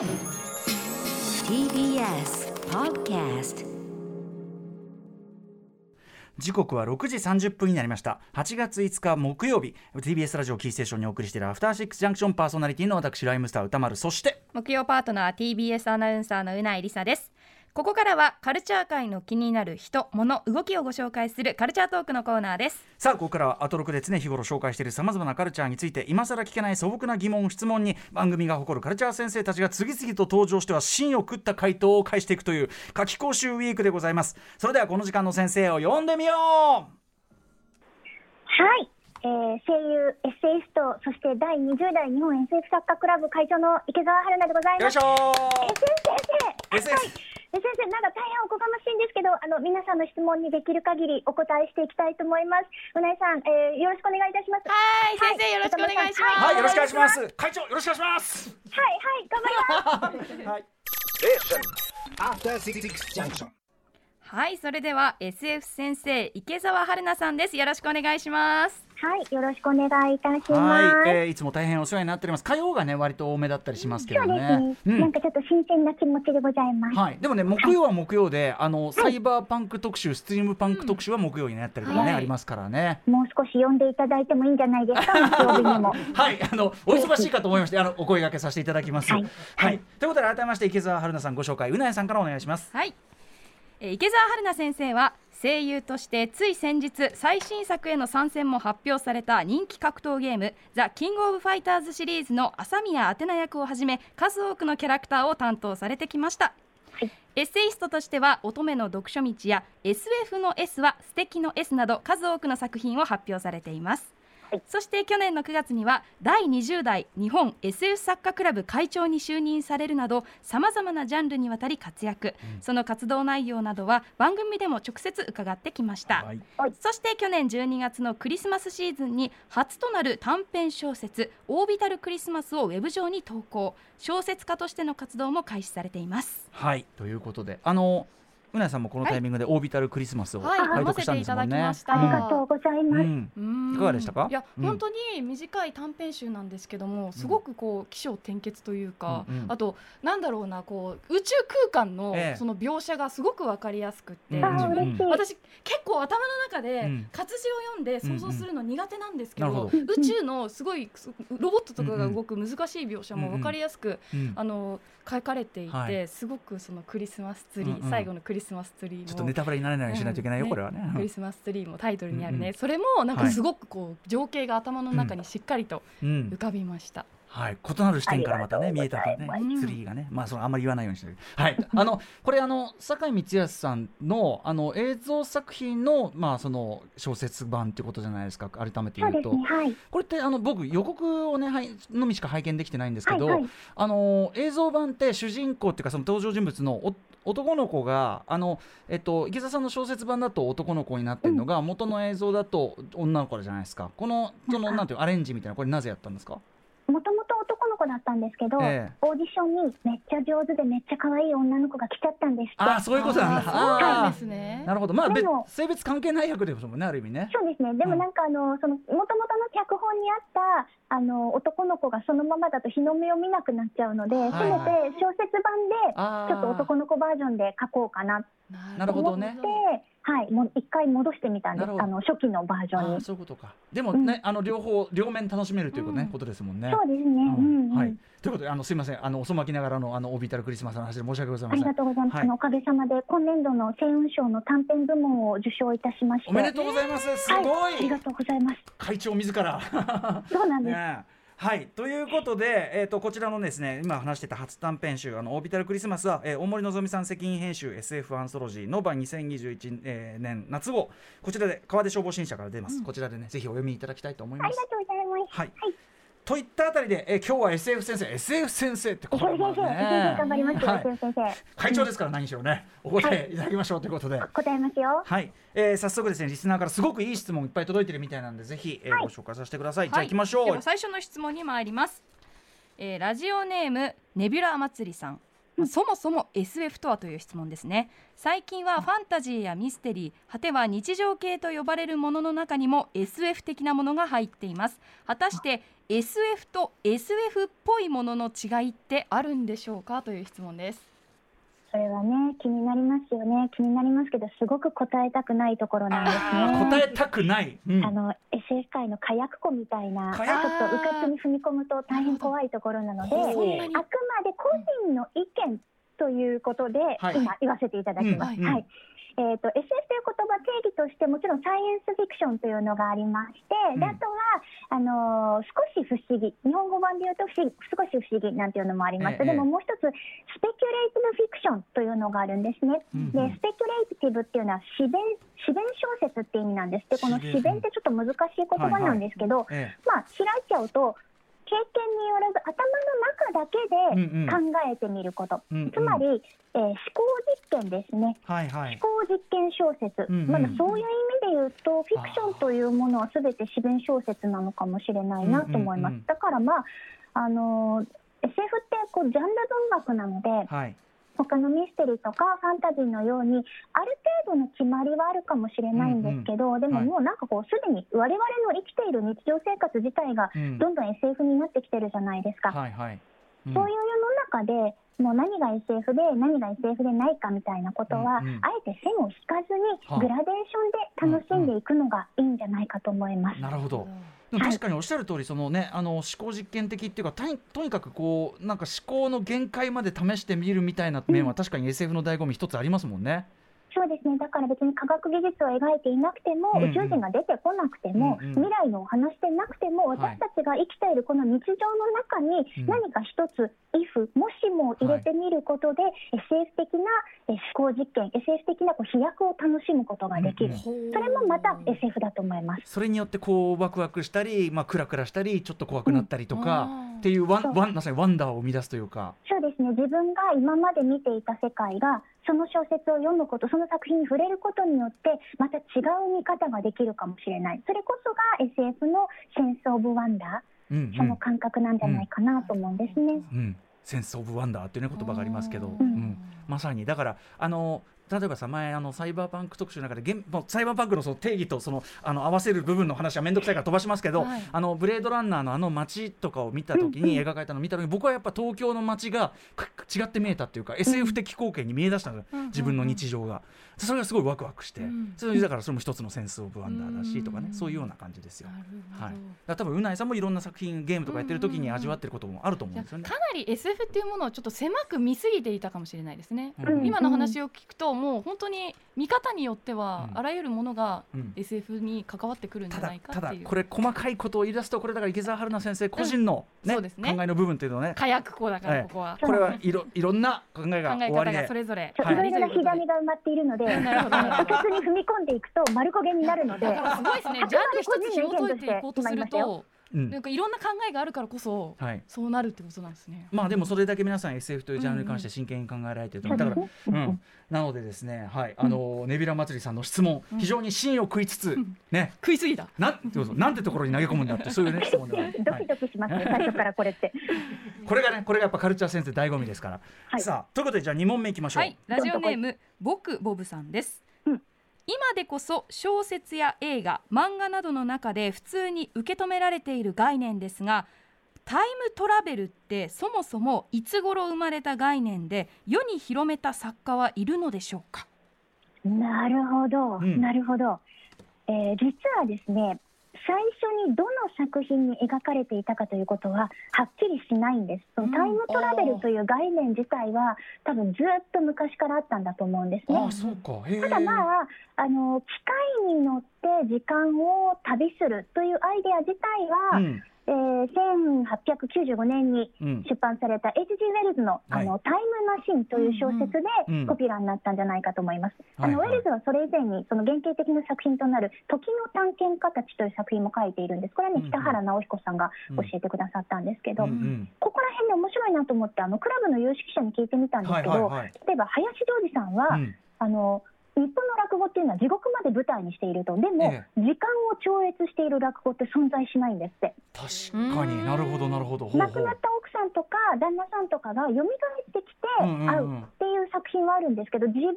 TBS Podcast 時刻は6時30分になりました。8月5日木曜日 TBS ラジオキーステーションにお送りしているアフターシックスジャンクションパーソナリティの私ライムスター歌丸そして木曜パートナー TBS アナウンサーのうないりさですここからはカルチャー界の気になる人物動きをご紹介するカルチャートークのコーナーです。さあここからはアトロクで常日頃紹介しているさまざまなカルチャーについて今更聞けない素朴な疑問質問に番組が誇るカルチャー先生たちが次々と登場しては芯を食った回答を返していくという夏季講習ウィークでございます。それではこの時間の先生を呼んでみようはい、えー、声優、エッセイスト、そして第20代日本 SF 作家クラブ会長の池澤春菜でございます。よいしょー、先生、SS はい、え先生、なんか大変おこがましいんですけど、あの皆さんの質問にできる限りお答えしていきたいと思います。うなえさん、えー、よろしくお願いいたします。はい先生よろしくお願いしますはいよろしくお願いします会長よろしくお願いしますはい、はい、頑張ります。はい After Six Junction. はいそれでは SF 先生池澤春菜さんです。よろしくお願いします。はい、よろしくお願いいたします。はい、えー、いつも大変お世話になっております。火曜がね割と多めだったりしますけどそうですね、うん。なんかちょっと新鮮な気持ちでございます。はい、でもね木曜は木曜で、あのサイバーパンク特集ストリームパンク特集は木曜になったりとかね、はいありますからね。もう少し呼んでいただいてもいいんじゃないですか、木曜日にも。はい、あのお忙しいかと思いまして、あのお声掛けさせていただきます。ははい。い、ということで改めまして池澤春菜さんご紹介、うなやさんからお願いします。はい、えー池澤春菜先生は声優としてつい先日最新作への参戦も発表された人気格闘ゲーム「ザ・キング・オブ・ファイターズ」シリーズの朝宮アテナ役をはじめ数多くのキャラクターを担当されてきました、はい。エッセイストとしては乙女の読書道や SF の S は素敵の S など数多くの作品を発表されていますはい。そして去年の9月には第20代日本 SF 作家クラブ会長に就任されるなどさまざまなジャンルにわたり活躍、その活動内容などは番組でも直接伺ってきました、はい、そして去年12月のクリスマスシーズンに初となる短編小説「オービタルクリスマス」をウェブ上に投稿小説家としての活動も開始されていますはい、ということで、あのうなやさんもこのタイミングでオービタルクリスマスをはい拝読ませ読したんですもんね。ていただきま。した。ありがとうございます。うん、うん。いかがでしたか？いや、うん。本当に短い短編集なんですけどもすごくこう起承転結というか、うんうん。あとなんだろうなこう宇宙空間のええ。その描写がすごくわかりやすくって、うんあー、自分嬉しい。私結構頭の中でうん。活字を読んで想像するの苦手なんですけど,、うんうん宇宙のすごいすロボットとかが動く難しい描写もわかりやすく、うん。あの書かれていて、はい。すごくそのクリスマスツリー、うんうん。最後のクリスマスツリーのちょっとネタバレにならないようにしないといけないよ、うん。これはね。クリスマスツリーもタイトルにあるね、うんうんそれもなんかすごくこう情景が頭の中にしっかりとうん浮、かびました。はい、異なる視点からまたね見えたとねツリーがね。まあそのあんまり言わないようにしてる。はい。あのこれあの酒井光康さんのあの映像作品のまあその小説版ってことじゃないですか。改めて言うと。そうですね、はい。これってあの僕予告をねはいのみしか拝見できてないんですけど、はいはい。あの映像版って主人公っていうかその登場人物のお男の子があの、えっと、池澤さんの小説版だと男の子になってるのが、元の映像だと女の子じゃないですか。このそのなんていうアレンジみたいなこれなぜやったんですか？子だったんですけど、ええ。オーディションにめっちゃ上手でめっちゃ可愛い女の子が来ちゃったんですって。ああそういうことなんだ。あーそうなんあですね。ー。なるほど。まあ別でも性別関係ない役ですもんねある意味ね。そうですね。でうん。もなんかあの、その元々の脚本にあったあの男の子がそのままだと日の目を見なくなっちゃうので、はいせめて小説版でちょっと男の子バージョンで書こうかななるほどね。と思って、はい、もう一回戻してみたんです。あの初期のバージョンに。そういうことかでもね、あの両方両面楽しめるということ,、ねうんことですもんねそうですね。うんうん。はい、ということであのすみませんあの遅まきながらのあのオービタルクリスマスの話で申し訳ございませんありがとうございます。はいおかげさまで今年度の星雲賞の短編部門を受賞いたしまして。おめでとうございますすはい、ごい、ありがとうございます。会長自らそうなんです。ねえはい。ということで、えー、とこちらのですね今話してた初短編集「あのオービタルクリスマスは」えー大森のぞみさん責任編集 SF アンソロジーノバ2021、えー年夏号。こちらで川出消防新社から出ます、こちらでねぜひお読みいただきたいと思います。ありが。とうございます。はいといったあたりで、えー今日は SF 先生 SF 先生ってこれも先生、先生頑張りますよ、はい。会長ですから何しろね。お答えい。ただきましょうということで。答えますよ。はい、えー、早速ですねリスナーからすごくいい質問いっぱい届いてるみたいなんでぜひ、えーご紹介させてください、じゃあ行きましょう。最初の質問に参ります、えーラジオネームネビュラ祭りさんそもそも SF とはという質問ですね。最近はファンタジーやミステリー果ては日常系と呼ばれるものの中にも SF 的なものが入っています。果たして SF と SF っぽいものの違いってあるんでしょうか？という質問ですそれはね気になりますよね。気になりますけどすごく答えたくないところなんですね。答えたくない、うん。あの SF 界の火薬庫みたいなちょっとうかつに踏み込むと大変怖いところなのであくまで個人の意見ということで、はい。今言わせていただきます。うん。うんはいえー、と SF という言葉定義としてもちろんサイエンスフィクションというのがありまして、うん。であとはあのー少し不思議日本語版で言うと不思議少し不思議なんていうのもあります、ええでももう一つスペキュレイティブフィクションというのがあるんですね。うんうん。でスペキュレイティブっていうのは自然自然小説って意味なんです。でこの自然ってちょっと難しい言葉なんですけど、えまあ開いちゃうと経験によらず頭の中だけで考えてみること、うんうん。つまり、えー思考実験ですね。はいはい。思考実験小説、うんうん。まだそういう意味で言うとフィクションというものは全て自然小説なのかもしれないなと思います、うんうんうん。だからまああのー SF ってこうジャンル文学なのではい他のミステリーとかファンタジーのようにある程度の決まりはあるかもしれないんですけど、でもはい。もうなんかこうすでに我々の生きている日常生活自体がうん。どんどん SF になってきてるじゃないですか。はいはい、うん。そういう世の中でもう何が SF で何が SF でないかみたいなことは、うんうん。あえて線を引かずはあにグラデーションで楽しんでいくのがいいんじゃないかと思います。なるほどでも確かにおっしゃる通りそのねあの思考実験的っていうかとにとにかくこうなんか思考の限界まで試してみるみたいな面は確かに SF の醍醐味一つありますもんね。そうですね。だから別に科学技術を描いていなくても、うんうん。宇宙人が出てこなくても、うんうん。未来のお話でなくてもはい。私たちが生きているこの日常の中にうん何か一つ「if」もしも入れてみることで、SF 的なえ思考実験 SF 的なこう飛躍を楽しむことができる、うんうんそれもまた SF だと思います。それによってこうワクワクしたり、まあ、クラクラしたりちょっと怖くなったりとか、うん。っていうワンワンまさにワンダーを生み出すというか。そうですね。自分が今まで見ていた世界がその小説を読むことその作品に触れることによってまた違う見方ができるかもしれない。それこそが SF のセンス・オブ・ワンダうんうーそのん感覚なんじゃないかなと思うんですね。うん、センス・オブ・ワンダーっていうね言葉がありますけど、ううんん。まさに。だからあの例えばさ前あのサイバーパンク特集の中で現もうサイバーパンクのその定義とそのあの合わせる部分の話は面倒くさいから飛ばしますけど、はい。あのブレードランナーのあの街とかを見た時に描かれたのを見た時に僕はやっぱ東京の街がく違って見えたっていうか SF 的光景に見えだしたの、うん自分の日常が。それがすごいワクワクして、うん。それだからそれも一つのセンス・オブ・ワンダーだしとかね、うんそういうような感じですよ。はい、だ多分うないさんもいろんな作品ゲームとかやってる時に味わってることもあると思うんですよね。かなり SF っていうものをちょっと狭く見すぎていたかもしれないですね、うん。今の話を聞くともう本当に見方によっては、うん。あらゆるものがうん。SF に関わってくるんじゃただないかたっていう。だこれ細かいことを言い出すとこれだから池澤春菜先生個人の、ねそうですね。考えの部分っていうのはね。火薬庫だかええ。らここは、これはいろいろんな考えが考え方がそれぞれ。はい。いろいろなひがみが埋まっているので、なるほど。あの一つに踏み込んでいくと丸焦げになるので、だからすごいですね。ジャンル一つ紐解いていこうとするとうん。なんかいろんな考えがあるからこそはい。そうなるってことなんですね。まあでもそれだけ皆さん SF というジャンルに関して真剣に考えられてると思う、だから、そうん、なのでですねはい。あのネビラ祭りさんの質問、非常に芯を食いつつね。食いすぎた。ななんてところに投げ込むんだって そういうね質問で ドキドキしますね、最初からこれって。これがねこれがやっぱカルチャーセンス醍醐味ですから、はい。さあということでじゃあ2問目いきましょう、はい、ラジオネーム僕ボブさんです、うん今でこそ小説や映画漫画などの中で普通に受け止められている概念ですがタイムトラベルってそもそもいつ頃生まれた概念で世に広めた作家はいるのでしょうか？なるほど、うんなるほど。えー実はですね、最初にどの作品に描かれていたかということははっきりしないんです。そのタイムトラベルという概念自体は多分ずっと昔からあったんだと思うんですね。ああそうかへえただまああの機械に乗って時間を旅するというアイデア自体は、うんえー1895年にうん出版された H.G. ウェルズの,、はいあのタイムマシンという小説でうんポピュラーになったんじゃないかと思います。あのはいはいウェルズはそれ以前にその原型的な作品となる時の探検家たちという作品も書いているんです。これはねうんうん北原直彦さんが教えてくださったんですけど、うんうんここら辺で面白いなと思ってあのクラブの有識者に聞いてみたんですけど、はいはいはい例えば林ジョージさんは、うんあの日本の落語っていうのは地獄まで舞台にしていると。でも、え時間を超越している落語って存在しないんです。って確かに。なるほどなるほど。ほうほう。亡くなった奥さんとか旦那さんとかが蘇ってきてうんうんうん。会うっていう作品はあるんですけど自分が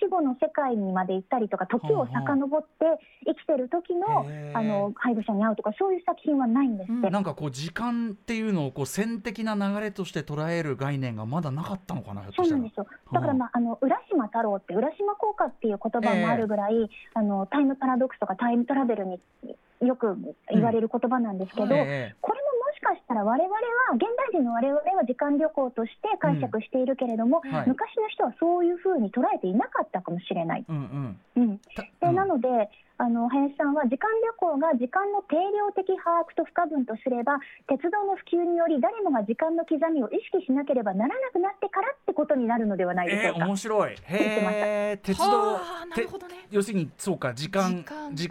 死後の世界にまで行ったりとか時を遡って生きてる時のあの配偶者に会うとかそういう作品はないんですって。なんかこう時間っていうのをこう線的な流れとして捉える概念がまだなかったのかなそうなんですよ。だから、まあ、あの浦島太郎って浦島効果っていう言葉もあるぐらい、あのタイムパラドックスとかタイムトラベルによく言われる言葉なんですけど、ええ。これももしかしたら我々は現代人の我々は時間旅行として解釈しているけれども、うん。はい。昔の人はそういうふうに捉えていなかったかもしれない。うんうん。うん、たでうん。なのであの林さんは時間旅行が時間の定量的把握と不可分とすれば鉄道の普及により誰もが時間の刻みを意識しなければならなくなってからってことになるのではないでしえー、ょうか？面白いへえ鉄道はあなてるほどね要するにそうか時間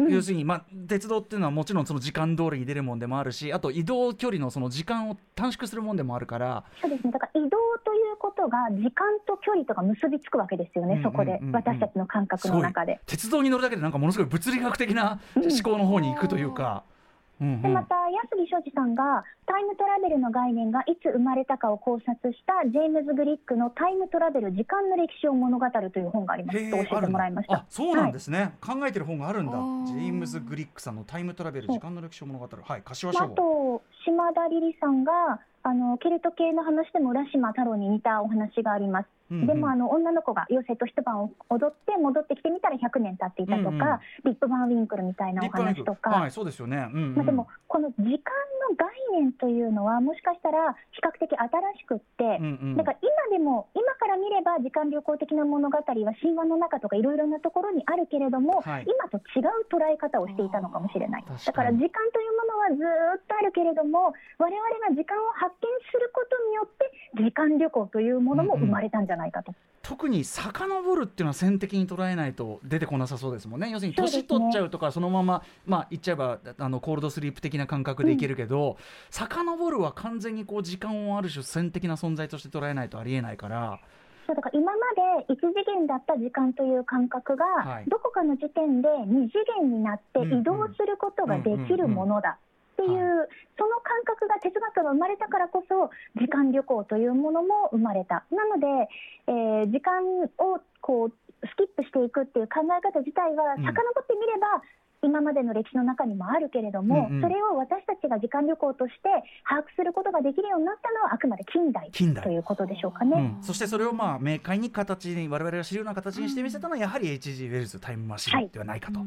要するに、まあ、鉄道っていうのはもちろんその時間通りに出るもんでもあるしあと移動距離のその時間を短縮するもんでもあるからそうですね。だから移動ということが時間と距離とか結びつくわけですよね。うんうんうんうんそこで私たちの感覚の中で。鉄道に乗るだけでなんかものすごい物理学的な思考の方に行くというか。うんうん。でまた安木昌司さんがタイムトラベルの概念がいつ生まれたかを考察したジェームズ・グリックの「タイムトラベル時間の歴史を物語る」という本があります。へと教えてもらいました。あ。そうなんですね、考えてる本があるんだ。ジェームズ・グリックさんのタイムトラベル時間の歴史を物語る。はい柏まあ、書あと島田リリさんがあのケルト系の話でも浦島太郎に似たお話があります。うんうん。でもあの女の子が妖精と一晩を踊って戻ってきてみたら100年経っていたとか、うんうん。リップ・バン・ウィンクルみたいなお話とか、はいそうですよね、うんうん。まあ、でもこの時間の概念というのはもしかしたら比較的新しくって、うんうん。だから今でも今から見れば時間旅行的な物語は神話の中とかいろいろなところにあるけれども、はい。今と違う捉え方をしていたのかもしれない。だから時間というものはずーっとあるけれども我々が時間を発見することによって時間旅行というものも生まれたんじゃないかと。特に遡るっていうのは線的に捉えないと出てこなさそうですもんね。要するに年取っちゃうとかそのまままあ言っちゃえばあのコールドスリープ的な感覚でいけるけど、遡るは完全にこう時間をある種線的な存在として捉えないとありえないから。そうだから今まで一次元だった時間という感覚が、はい。どこかの時点で二次元になってうんうん。移動することができるものだっていう、うんうんその感覚が哲学が生まれたからこそ時間旅行というものも生まれた。なので、えー時間をこうスキップしていくっていう考え方自体はうん。遡ってみれば、今までの歴史の中にもあるけれども、うんうん。それを私たちが時間旅行として把握することができるようになったのはあくまで近代ということでしょうかね。うん、そしてそれをまあ明快に形に我々が知るような形にしてみせたのはやはり H.G. ウェルズタイムマシンではないかと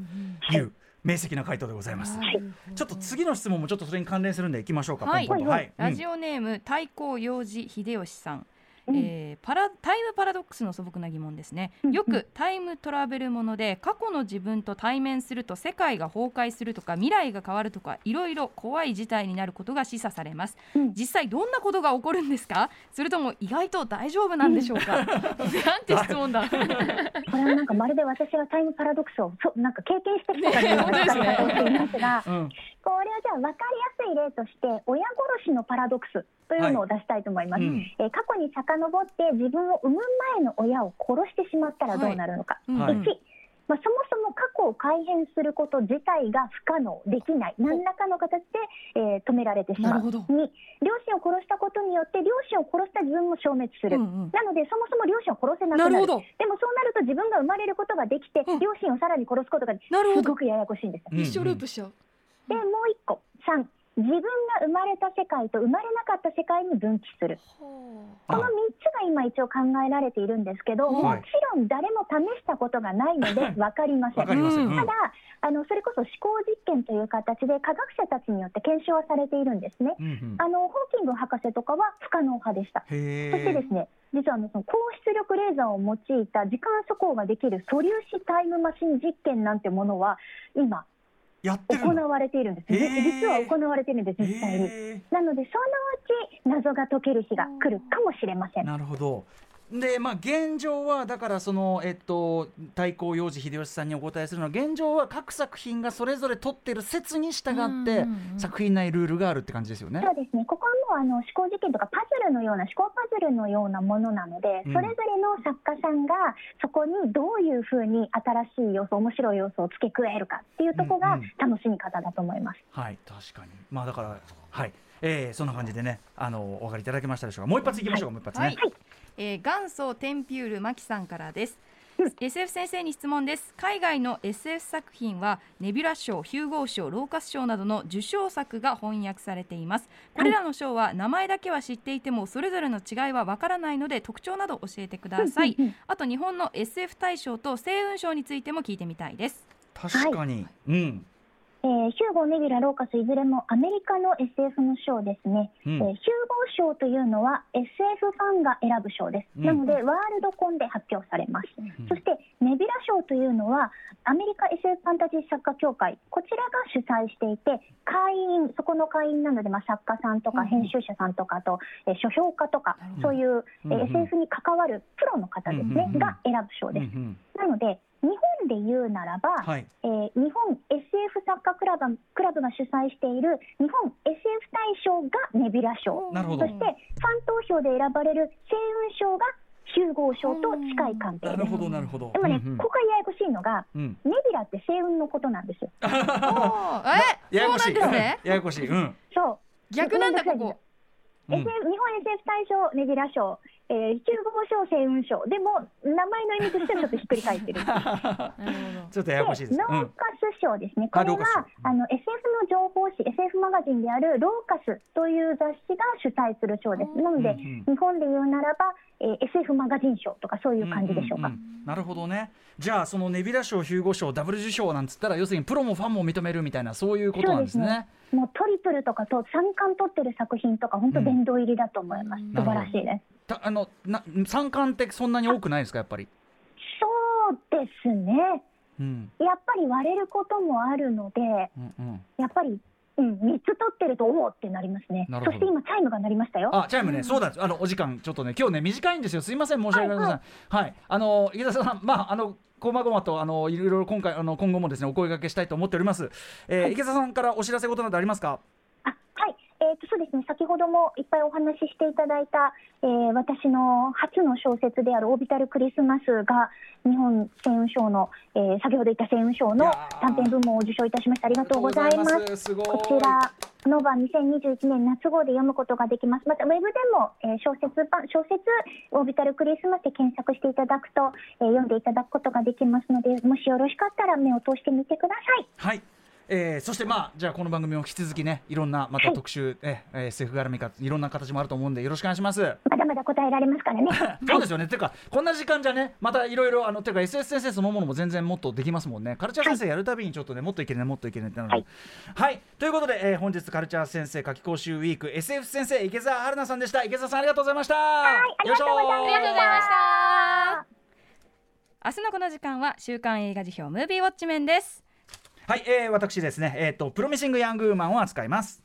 い。う明晰な回答でございます。はいちょっと次の質問もちょっとそれに関連するんでいきましょうか。はいはい。ラジオネーム太閤洋二秀吉さん、うん。えーパラタイムパラドックスの素朴な疑問ですね。よくタイムトラベルもので過去の自分と対面すると世界が崩壊するとか未来が変わるとかいろいろ怖い事態になることが示唆されます、うん。実際どんなことが起こるんですか？それとも意外と大丈夫なんでしょうか？なんて質問だ。これはなんかまるで私がタイムパラドックスをそなんか経験してきたかのようなね使い方をしていますが、うんこれはじゃあ分かりやすい例として親殺しのパラドックスというのを出したいと思います。うん。えー過去に遡って自分を産む前の親を殺してしまったらどうなるのか。うん。はい。1まあ、そもそも過去を改変すること自体が不可能できない。何らかの形で、えー止められてしまう。なるほど。2両親を殺したことによって両親を殺した自分も消滅する、うんうん。なのでそもそも両親を殺せなくなる。なるほど。でもそうなると自分が生まれることができて、うん。両親をさらに殺すことがなるほど。すごくややこしいんです。うん。一生ループしちゃうでもう一個3自分が生まれた世界と生まれなかった世界に分岐するこの3つが今一応考えられているんですけど、はいもちろん誰も試したことがないので分かりません。わかりません。ただあのそれこそ思考実験という形で科学者たちによって検証はされているんですね。うんうんあのホーキング博士とかは不可能派でした。へそしてでえす。ね、実はあのその高出力レーザーを用いた時間速報ができる素粒子タイムマシン実験なんてものは今。行われているんです。じへー実は行われているんです実際に。へなのでそのうち謎が解ける日が来るかもしれませえん。なるほど。でまあ現状はだからそのえっと太閤洋治秀吉さんにお答えするのは現状は各作品がそれぞれ取ってる説に従ってうんうんうん作品内ルールがあるって感じですよね。そうですね。ここはもうあの思考実験とかパズルのような思考パズルのようなものなので、うんそれぞれの作家さんがそこにどういうふうに新しい要素、面白い要素を付け加えるかっていうところがうんうん楽しみ方だと思います。はい確かにまあだからはい、えー、そんな感じでねあのお分かりいただけましたでしょうかもう一発いきましょうか、もう一発ね。はい、えー元祖テンピュールマキさんからです。SF 先生に質問です。海外の SF 作品はネビュラ賞、ヒューゴー賞、ローカス賞などの受賞作が翻訳されています。これらの賞は名前だけは知っていてもそれぞれの違いはわからないので特徴など教えてください。あと日本の SF 大賞と星雲賞についても聞いてみたいです。確かに、うんえーヒューゴー、ネビュラ、ローカスいずれもアメリカの SF の賞ですね、うん。えーヒューゴー賞というのは SF ファンが選ぶ賞です、うん。なのでワールドコンで発表されます、ん。そしてネビュラ賞というのはアメリカ SF ファンタジー作家協会こちらが主催していて会員そこの会員なので、まあ、作家さんとか編集者さんとかと、えー書評家とかそういう、えー SF に関わるプロの方ですね、が選ぶ賞です、なので日本で言うならば、はい。えー日本 SF 作家クラブクラブが主催している日本 SF 大賞がネビュラ賞。なるほど。そしてファン投票で選ばれる星雲賞がヒューゴー賞と近い関係です。なるほどなるほど。でもね、うんうん。ここがややこしいのがうん。ネビュラって星雲のことなんですよ。えややこしい。そうなんですね。ややこしい。うん。そう。逆なんだここ。うん SF 日本 SF 大賞ネビュラ賞、えー、ヒューゴー賞星雲賞でも名前の意味としてはちょっとひっくり返ってる ちょっとややこしいです。うんローカス賞ですね、これはあの SF の情報誌、SF マガジンであるローカスという雑誌が主催する賞です。なので、うん日本で言うならば、えー SF マガジン賞とかそういう感じでしょうか。んんんなるほどね。じゃあそのネビュラ賞、ヒューゴ賞、ダブル受賞なんつったら要するにプロもファンも認めるみたいなそういうことなんですね。もうトリプルとかと三冠取ってる作品とか本当殿堂入りだと思います。うん素晴らしいです。たあのな三冠ってそんなに多くないですかやっぱり？そうですね。うん。やっぱり割れることもあるので、うんうん。やっぱり。うん、3つ取ってるとおおってなりますね。なるほど。そして今チャイムが鳴りましたよ。あチャイムね、そうだ。あのお時間ちょっとね今日ね短いんですよ。すいません申し訳ありません。はい、あの池田さんまああのこまごまとあのいろいろ今回あの今後もですねお声掛けしたいと思っております、えー池田さんからお知らせことなどありますか？えーとそうですね、先ほどもいっぱいお話ししていただいた、えー私の初の小説である「オービタル・クリスマス」が日本星雲賞の、えー先ほど言った星雲賞の短編部門を受賞いたしましたありがとうございます。こちらノバ2021年夏号で読むことができます。またウェブでも、えー小説版小説オービタルクリスマスで検索していただくと、えー読んでいただくことができますので、もしよろしかったら目を通してみてください。はいえーそしてまあじゃあこの番組も引き続きねいろんなまた特集、ええー SF 絡みかいろんな形もあると思うんでよろしくお願いします。まだまだ答えられますからね。そうですよね。ていうかこんな時間じゃねまたいろいろあのていうか SS 先生そのものも全然もっとできますもんね。カルチャー先生やるたびにちょっとねもっといけるねもっといけるねってなるのではい、ということで、えー本日カルチャー先生夏季講習ウィーク SF 先生池澤春菜さんでした。池澤さんありがとうございました。はいありがとうございましたありがとうございました明日のこの時間は週刊映画辞表ムービーウォッチメンですはい、えー、私ですねえっ、とプロミシングヤングウーマンを扱います。